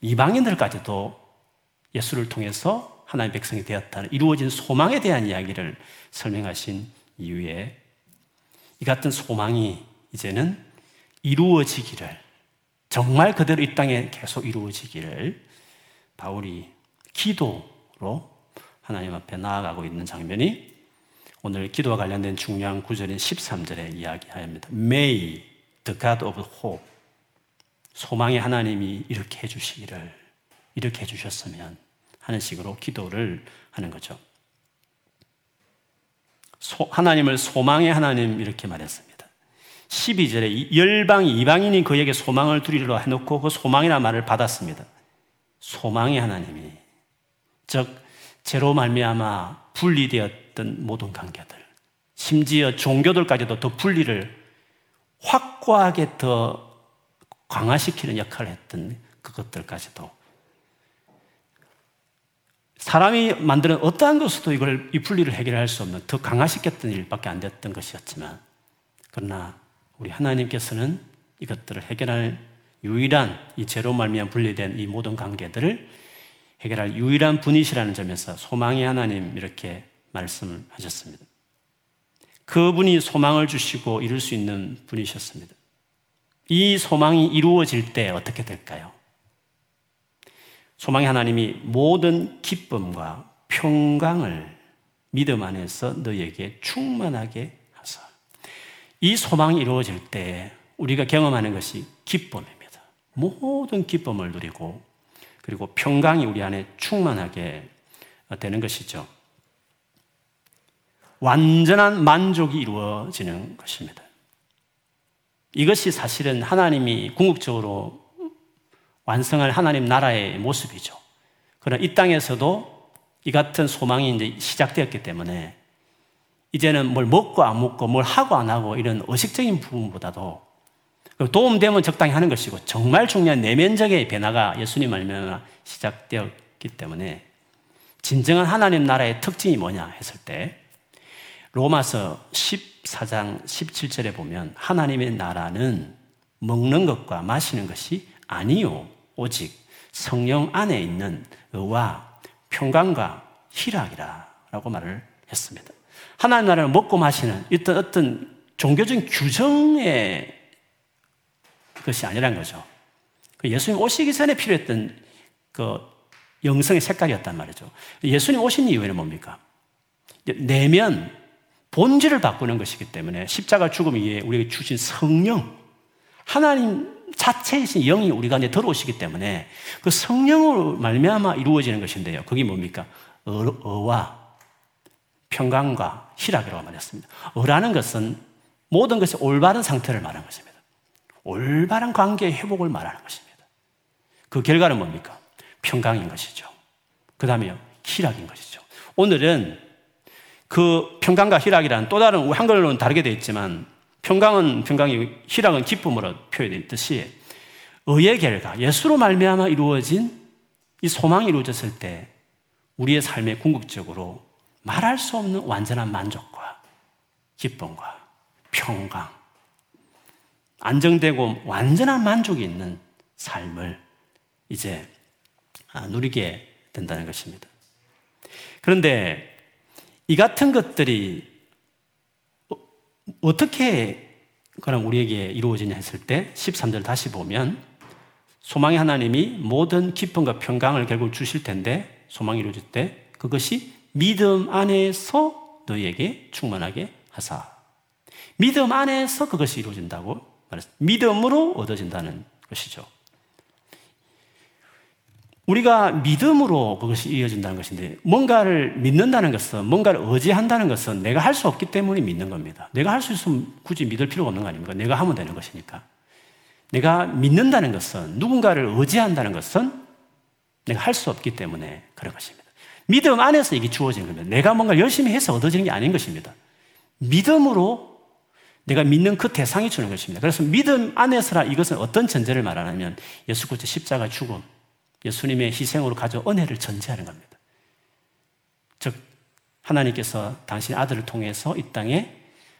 이방인들까지도 예수를 통해서 하나님의 백성이 되었다는 이루어진 소망에 대한 이야기를 설명하신 이후에 이 같은 소망이 이제는 이루어지기를 정말 그대로 이 땅에 계속 이루어지기를 바울이 기도로 하나님 앞에 나아가고 있는 장면이 오늘 기도와 관련된 중요한 구절인 13절에 이야기합니다. May the God of hope 소망의 하나님이 이렇게 해주시기를 이렇게 해주셨으면 하는 식으로 기도를 하는 거죠. 소, 하나님을 소망의 하나님 이렇게 말했습니다. 12절에 열방 이방인이 그에게 소망을 두리려 해놓고 그 소망이라는 말을 받았습니다. 소망의 하나님이 즉 제로 말미암아 분리되었던 모든 관계들 심지어 종교들까지도 더 분리를 확고하게 더 강화시키는 역할을 했던 그것들까지도 사람이 만드는 어떠한 것으로도 이걸 이 분리를 해결할 수 없는 더 강화시켰던 일밖에 안 됐던 것이었지만 그러나 우리 하나님께서는 이것들을 해결할 유일한 이 죄로 말미암아 분리된 이 모든 관계들을 해결할 유일한 분이시라는 점에서 소망의 하나님 이렇게 말씀을 하셨습니다. 그분이 소망을 주시고 이룰 수 있는 분이셨습니다. 이 소망이 이루어질 때 어떻게 될까요? 소망의 하나님이 모든 기쁨과 평강을 믿음 안에서 너에게 충만하게 하사. 이 소망이 이루어질 때 우리가 경험하는 것이 기쁨입니다. 모든 기쁨을 누리고 그리고 평강이 우리 안에 충만하게 되는 것이죠. 완전한 만족이 이루어지는 것입니다. 이것이 사실은 하나님이 궁극적으로 완성할 하나님 나라의 모습이죠. 그러나 이 땅에서도 이 같은 소망이 이제 시작되었기 때문에 이제는 뭘 먹고 안 먹고 뭘 하고 안 하고 이런 의식적인 부분보다도 도움되면 적당히 하는 것이고 정말 중요한 내면적인 변화가 예수님 알면 시작되었기 때문에 진정한 하나님 나라의 특징이 뭐냐 했을 때 로마서 14장 17절에 보면 하나님의 나라는 먹는 것과 마시는 것이 아니요. 오직 성령 안에 있는 의와 평강과 희락이라 라고 말을 했습니다. 하나님 나라를 먹고 마시는 어떤 어떤 종교적인 규정의 것이 아니란 거죠. 그 예수님 오시기 전에 필요했던 그 영성의 색깔이었단 말이죠. 예수님 오신 이유는 뭡니까? 내면 본질을 바꾸는 것이기 때문에 십자가 죽음 위에 우리에게 주신 성령, 하나님 자체이신 영이 우리가 이제 들어오시기 때문에 그 성령으로 말미암아 이루어지는 것인데요. 그게 뭡니까? 어, 와 평강과 희락이라고 말했습니다. 어라는 것은 모든 것이 올바른 상태를 말하는 것입니다. 올바른 관계의 회복을 말하는 것입니다. 그 결과는 뭡니까? 평강인 것이죠. 그 다음에 희락인 것이죠. 오늘은 그 평강과 희락이라는 또 다른 한글로는 다르게 되어 있지만 평강은 평강이 희락은 기쁨으로 표현되어 있듯이 의의 결과 예수로 말미암아 이루어진 이 소망이 이루어졌을 때 우리의 삶에 궁극적으로 말할 수 없는 완전한 만족과 기쁨과 평강 안정되고 완전한 만족이 있는 삶을 이제 아, 누리게 된다는 것입니다. 그런데 이 같은 것들이 어, 어떻게 그럼 우리에게 이루어지냐 했을 때 13절 다시 보면 소망의 하나님이 모든 기쁨과 평강을 결국 주실 텐데 소망이 이루어질 때 그것이 믿음 안에서 너희에게 충만하게 하사. 믿음 안에서 그것이 이루어진다고 말했습니다. 믿음으로 얻어진다는 것이죠. 우리가 믿음으로 그것이 이어진다는 것인데 뭔가를 믿는다는 것은 뭔가를 의지한다는 것은 내가 할 수 없기 때문에 믿는 겁니다. 내가 할 수 있으면 굳이 믿을 필요가 없는 거 아닙니까? 내가 하면 되는 것이니까. 내가 믿는다는 것은 누군가를 의지한다는 것은 내가 할 수 없기 때문에 그런 것입니다. 믿음 안에서 이게 주어지는 겁니다. 내가 뭔가 열심히 해서 얻어지는 게 아닌 것입니다. 믿음으로 내가 믿는 그 대상이 주는 것입니다. 그래서 믿음 안에서라 이것은 어떤 전제를 말하냐면 예수 그리스도 십자가 죽음, 예수님의 희생으로 가져 은혜를 전제하는 겁니다. 즉 하나님께서 당신 아들을 통해서 이 땅에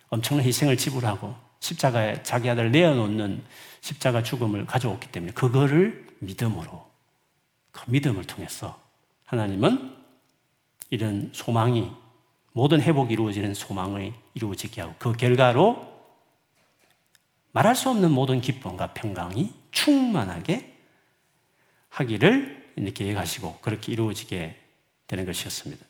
엄청난 희생을 지불하고 십자가에 자기 아들을 내어놓는 십자가 죽음을 가져왔기 때문에 그거를 믿음으로 그 믿음을 통해서 하나님은 이런 소망이 모든 회복이 이루어지는 소망을 이루어지게 하고 그 결과로 말할 수 없는 모든 기쁨과 평강이 충만하게 하기를 계획하시고 그렇게 이루어지게 되는 것이었습니다.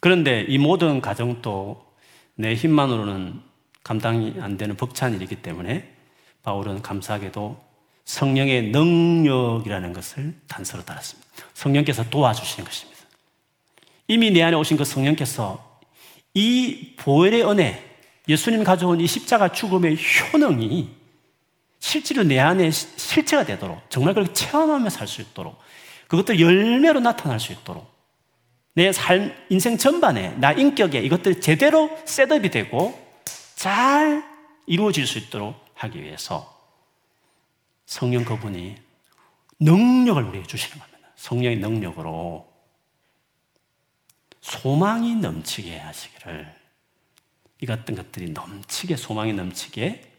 그런데 이 모든 과정도 내 힘만으로는 감당이 안 되는 벅찬 일이기 때문에 바울은 감사하게도 성령의 능력이라는 것을 단서로 따랐습니다. 성령께서 도와주시는 것입니다. 이미 내 안에 오신 그 성령께서 이 보혈의 은혜, 예수님 가져온 이 십자가 죽음의 효능이 실제로 내 안에 실체가 되도록 정말 그렇게 체험하며 살 수 있도록 그것들 열매로 나타날 수 있도록 내 삶, 인생 전반에 나 인격에 이것들이 제대로 셋업이 되고 잘 이루어질 수 있도록 하기 위해서 성령 그분이 능력을 우리에게 주시는 겁니다. 성령의 능력으로 소망이 넘치게 하시기를 이 같은 것들이 넘치게 소망이 넘치게 어,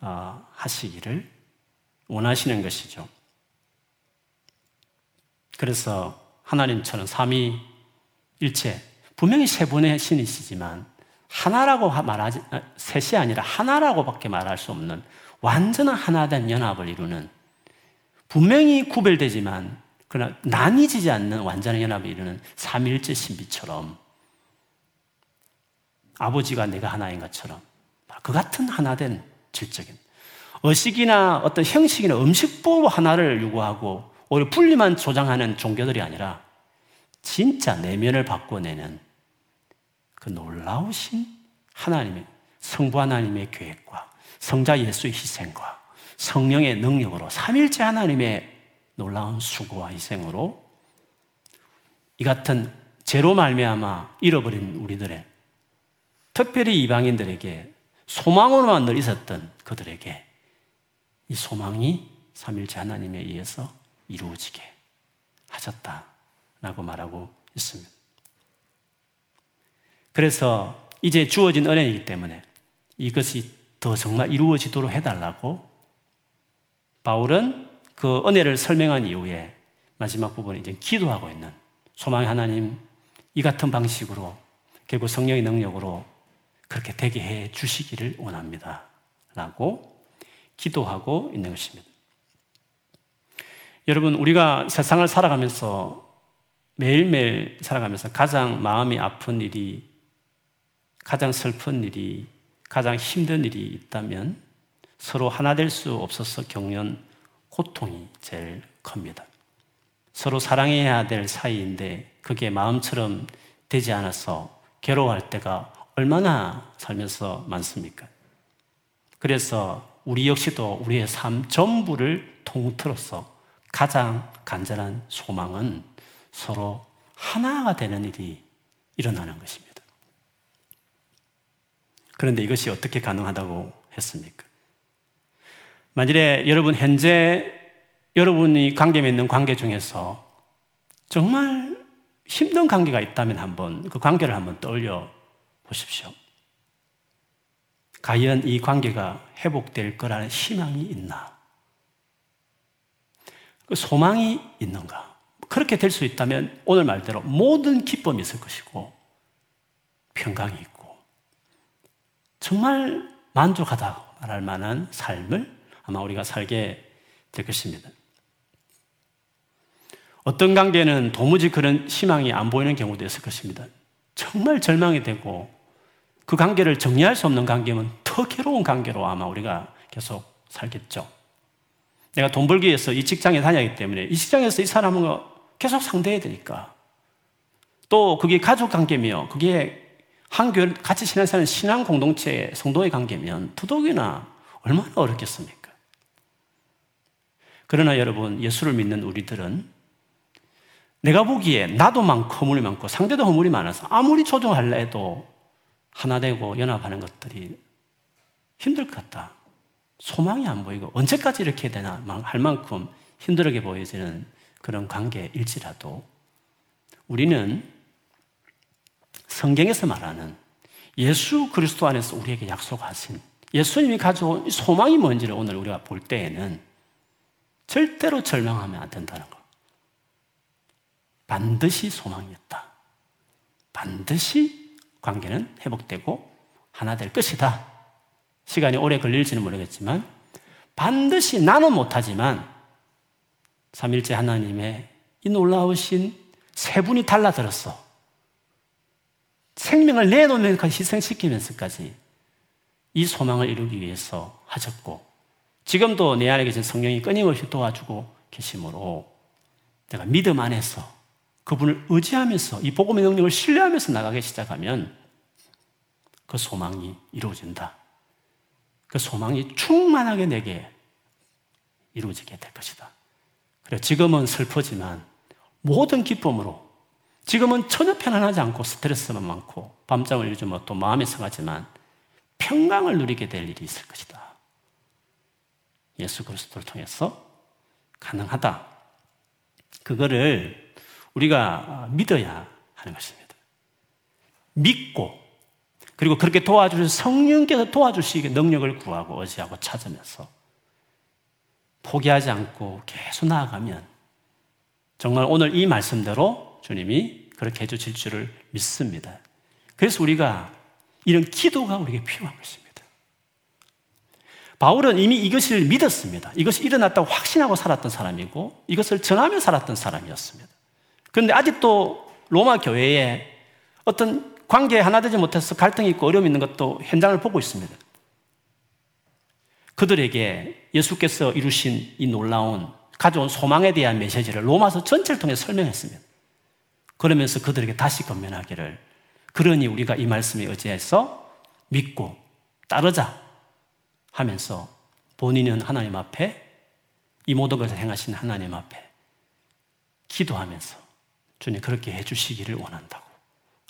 하시기를 원하시는 것이죠. 그래서 하나님처럼 삼위 일체 분명히 세 분의 신이시지만 하나라고 말하지 아, 셋이 아니라 하나라고밖에 말할 수 없는 완전한 하나된 연합을 이루는 분명히 구별되지만 그러나 나뉘지 않는 완전한 연합을 이루는 삼일째 신비처럼 아버지가 내가 하나인 것처럼 그 같은 하나된 질적인 의식이나 어떤 형식이나 음식법 하나를 요구하고 오히려 분리만 조장하는 종교들이 아니라 진짜 내면을 바꿔내는 그 놀라우신 하나님의 성부 하나님의 계획과 성자 예수의 희생과 성령의 능력으로 삼일째 하나님의 놀라운 수고와 희생으로 이 같은 죄로 말미암아 잃어버린 우리들의 특별히 이방인들에게 소망으로만 늘 있었던 그들에게 이 소망이 삼일째 하나님에 의해서 이루어지게 하셨다라고 말하고 있습니다. 그래서 이제 주어진 은혜이기 때문에 이것이 더 정말 이루어지도록 해달라고 바울은 그 은혜를 설명한 이후에 마지막 부분에 이제 기도하고 있는 소망의 하나님 이 같은 방식으로 결국 성령의 능력으로 그렇게 되게 해 주시기를 원합니다. 라고 기도하고 있는 것입니다. 여러분, 우리가 세상을 살아가면서 매일매일 살아가면서 가장 마음이 아픈 일이, 가장 슬픈 일이, 가장 힘든 일이 있다면 서로 하나 될 수 없어서 겪는 고통이 제일 큽니다. 서로 사랑해야 될 사이인데 그게 마음처럼 되지 않아서 괴로워할 때가 얼마나 살면서 많습니까? 그래서 우리 역시도 우리의 삶 전부를 통틀어서 가장 간절한 소망은 서로 하나가 되는 일이 일어나는 것입니다. 그런데 이것이 어떻게 가능하다고 했습니까? 만일에 여러분 현재 여러분이 관계 맺는 관계 중에서 정말 힘든 관계가 있다면 한번 그 관계를 한번 떠올려 보십시오. 과연 이 관계가 회복될 거라는 희망이 있나? 그 소망이 있는가? 그렇게 될 수 있다면 오늘 말대로 모든 기쁨이 있을 것이고 평강이 있고 정말 만족하다고 말할 만한 삶을 아마 우리가 살게 될 것입니다. 어떤 관계는 도무지 그런 희망이 안 보이는 경우도 있을 것입니다. 정말 절망이 되고 그 관계를 정리할 수 없는 관계면 더 괴로운 관계로 아마 우리가 계속 살겠죠. 내가 돈 벌기 위해서 이 직장에 다녀기 때문에 이 직장에서 이 사람은 계속 상대해야 되니까. 또 그게 가족 관계며 그게 한 교회 같이 신앙사는 신앙 공동체의 성도의 관계면 더더욱이나 얼마나 어렵겠습니까? 그러나 여러분, 예수를 믿는 우리들은 내가 보기에 나도 많고 허물이 많고 상대도 허물이 많아서 아무리 조정할래 해도 하나 되고 연합하는 것들이 힘들 것 같다. 소망이 안 보이고 언제까지 이렇게 되나 할 만큼 힘들게 보여지는 그런 관계일지라도 우리는 성경에서 말하는 예수 그리스도 안에서 우리에게 약속하신 예수님이 가져온 소망이 뭔지를 오늘 우리가 볼 때에는 절대로 절망하면 안 된다는 거. 반드시 소망이 있다. 반드시 관계는 회복되고 하나 될 것이다. 시간이 오래 걸릴지는 모르겠지만 반드시 나는 못하지만 삼일째 하나님의 이 놀라우신 세 분이 달라들었어. 생명을 내놓으면서 희생시키면서까지 이 소망을 이루기 위해서 하셨고 지금도 내 안에 계신 성령이 끊임없이 도와주고 계심으로 내가 믿음 안에서 그분을 의지하면서 이 복음의 능력을 신뢰하면서 나가기 시작하면 그 소망이 이루어진다. 그 소망이 충만하게 내게 이루어지게 될 것이다. 그래 지금은 슬프지만 모든 기쁨으로 지금은 전혀 편안하지 않고 스트레스만 많고 밤잠을 이루지 못또 마음이 상하지만 평강을 누리게 될 일이 있을 것이다. 예수 그리스도를 통해서 가능하다. 그거를 우리가 믿어야 하는 것입니다. 믿고 그리고 그렇게 도와주신 성령께서 도와주시기 능력을 구하고 의지하고 찾으면서 포기하지 않고 계속 나아가면 정말 오늘 이 말씀대로 주님이 그렇게 해주실 줄을 믿습니다. 그래서 우리가 이런 기도가 우리에게 필요한 것입니다. 바울은 이미 이것을 믿었습니다. 이것이 일어났다고 확신하고 살았던 사람이고 이것을 전하며 살았던 사람이었습니다. 그런데 아직도 로마 교회에 어떤 관계 하나 되지 못해서 갈등이 있고 어려움이 있는 것도 현장을 보고 있습니다. 그들에게 예수께서 이루신 이 놀라운 가져온 소망에 대한 메시지를 로마서 전체를 통해 설명했습니다. 그러면서 그들에게 다시 건면하기를 그러니 우리가 이 말씀에 의지해서 믿고 따르자 하면서 본인은 하나님 앞에 이 모든 것을 행하신 하나님 앞에 기도하면서 주님 그렇게 해주시기를 원한다고.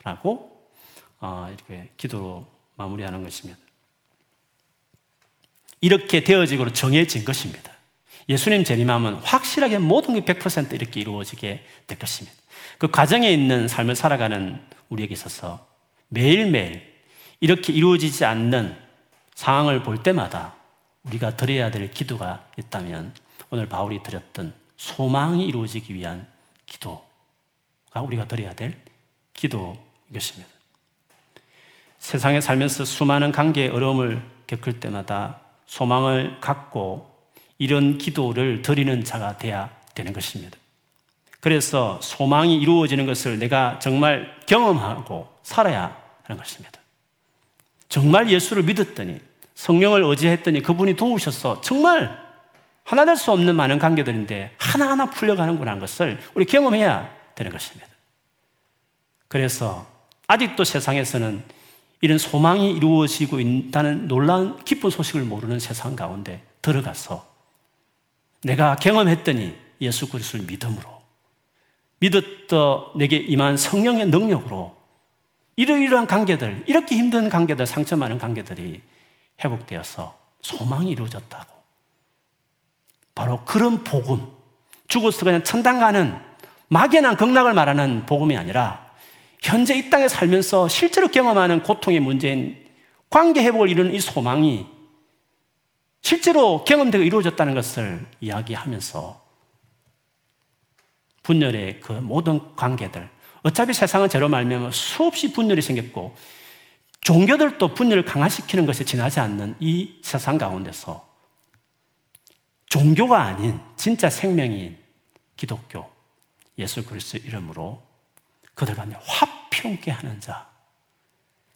라고 어, 이렇게 기도로 마무리하는 것입니다. 이렇게 되어지고 정해진 것입니다. 예수님 재림하면 확실하게 모든 게 100% 이렇게 이루어지게 될 것입니다. 그 과정에 있는 삶을 살아가는 우리에게 있어서 매일매일 이렇게 이루어지지 않는 상황을 볼 때마다 우리가 드려야 될 기도가 있다면 오늘 바울이 드렸던 소망이 이루어지기 위한 기도가 우리가 드려야 될 기도인 것입니다. 세상에 살면서 수많은 관계의 어려움을 겪을 때마다 소망을 갖고 이런 기도를 드리는 자가 되어야 되는 것입니다. 그래서 소망이 이루어지는 것을 내가 정말 경험하고 살아야 하는 것입니다. 정말 예수를 믿었더니 성령을 의지했더니 그분이 도우셔서 정말 하나 될 수 없는 많은 관계들인데 하나하나 풀려가는구나 하는 것을 우리 경험해야 되는 것입니다. 그래서 아직도 세상에서는 이런 소망이 이루어지고 있다는 놀라운 기쁜 소식을 모르는 세상 가운데 들어가서 내가 경험했더니 예수 그리스도를 믿음으로 믿었더 내게 임한 성령의 능력으로 이러이러한 관계들, 이렇게 힘든 관계들, 상처 많은 관계들이 회복되어서 소망이 이루어졌다고. 바로 그런 복음, 죽어서 그냥 천당 가는 막연한 극락을 말하는 복음이 아니라 현재 이 땅에 살면서 실제로 경험하는 고통의 문제인 관계 회복을 이루는 이 소망이 실제로 경험되고 이루어졌다는 것을 이야기하면서 분열의 그 모든 관계들, 어차피 세상은 제로 말면 수없이 분열이 생겼고 종교들도 분열을 강화시키는 것이 지나지 않는 이 세상 가운데서 종교가 아닌 진짜 생명인 기독교 예수 그리스도 이름으로 그들 간에 화평케 하는 자.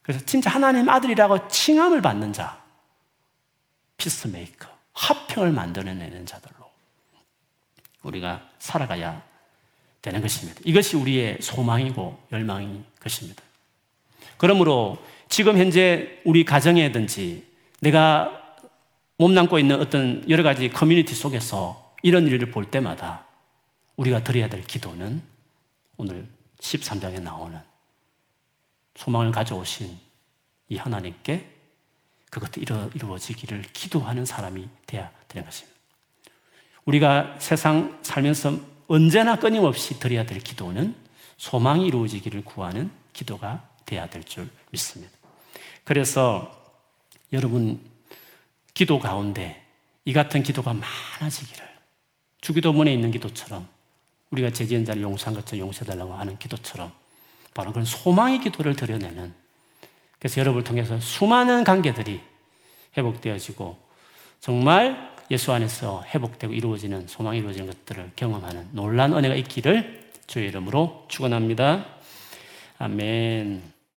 그래서 진짜 하나님 아들이라고 칭함을 받는 자. 피스메이커. 화평을 만들어내는 자들로 우리가 살아가야 되는 것입니다. 이것이 우리의 소망이고 열망인 것입니다. 그러므로 지금 현재 우리 가정에든지 내가 몸담고 있는 어떤 여러 가지 커뮤니티 속에서 이런 일을 볼 때마다 우리가 드려야 될 기도는 오늘 13장에 나오는 소망을 가져오신 이 하나님께 그것도 이루, 어지기를 기도하는 사람이 되어야 되는 것입니다. 우리가 세상 살면서 언제나 끊임없이 드려야 될 기도는 소망이 이루어지기를 구하는 기도가 되어야 될 줄 믿습니다. 그래서 여러분 기도 가운데 이 같은 기도가 많아지기를 주기도문에 있는 기도처럼 우리가 제지연자를 용서한 것처럼 용서해달라고 하는 기도처럼 바로 그런 소망의 기도를 드려내는 그래서 여러분을 통해서 수많은 관계들이 회복되어지고 정말 예수 안에서 회복되고 이루어지는 소망이 이루어지는 것들을 경험하는 놀란 은혜가 있기를 주의 이름으로 축원합니다. 아멘.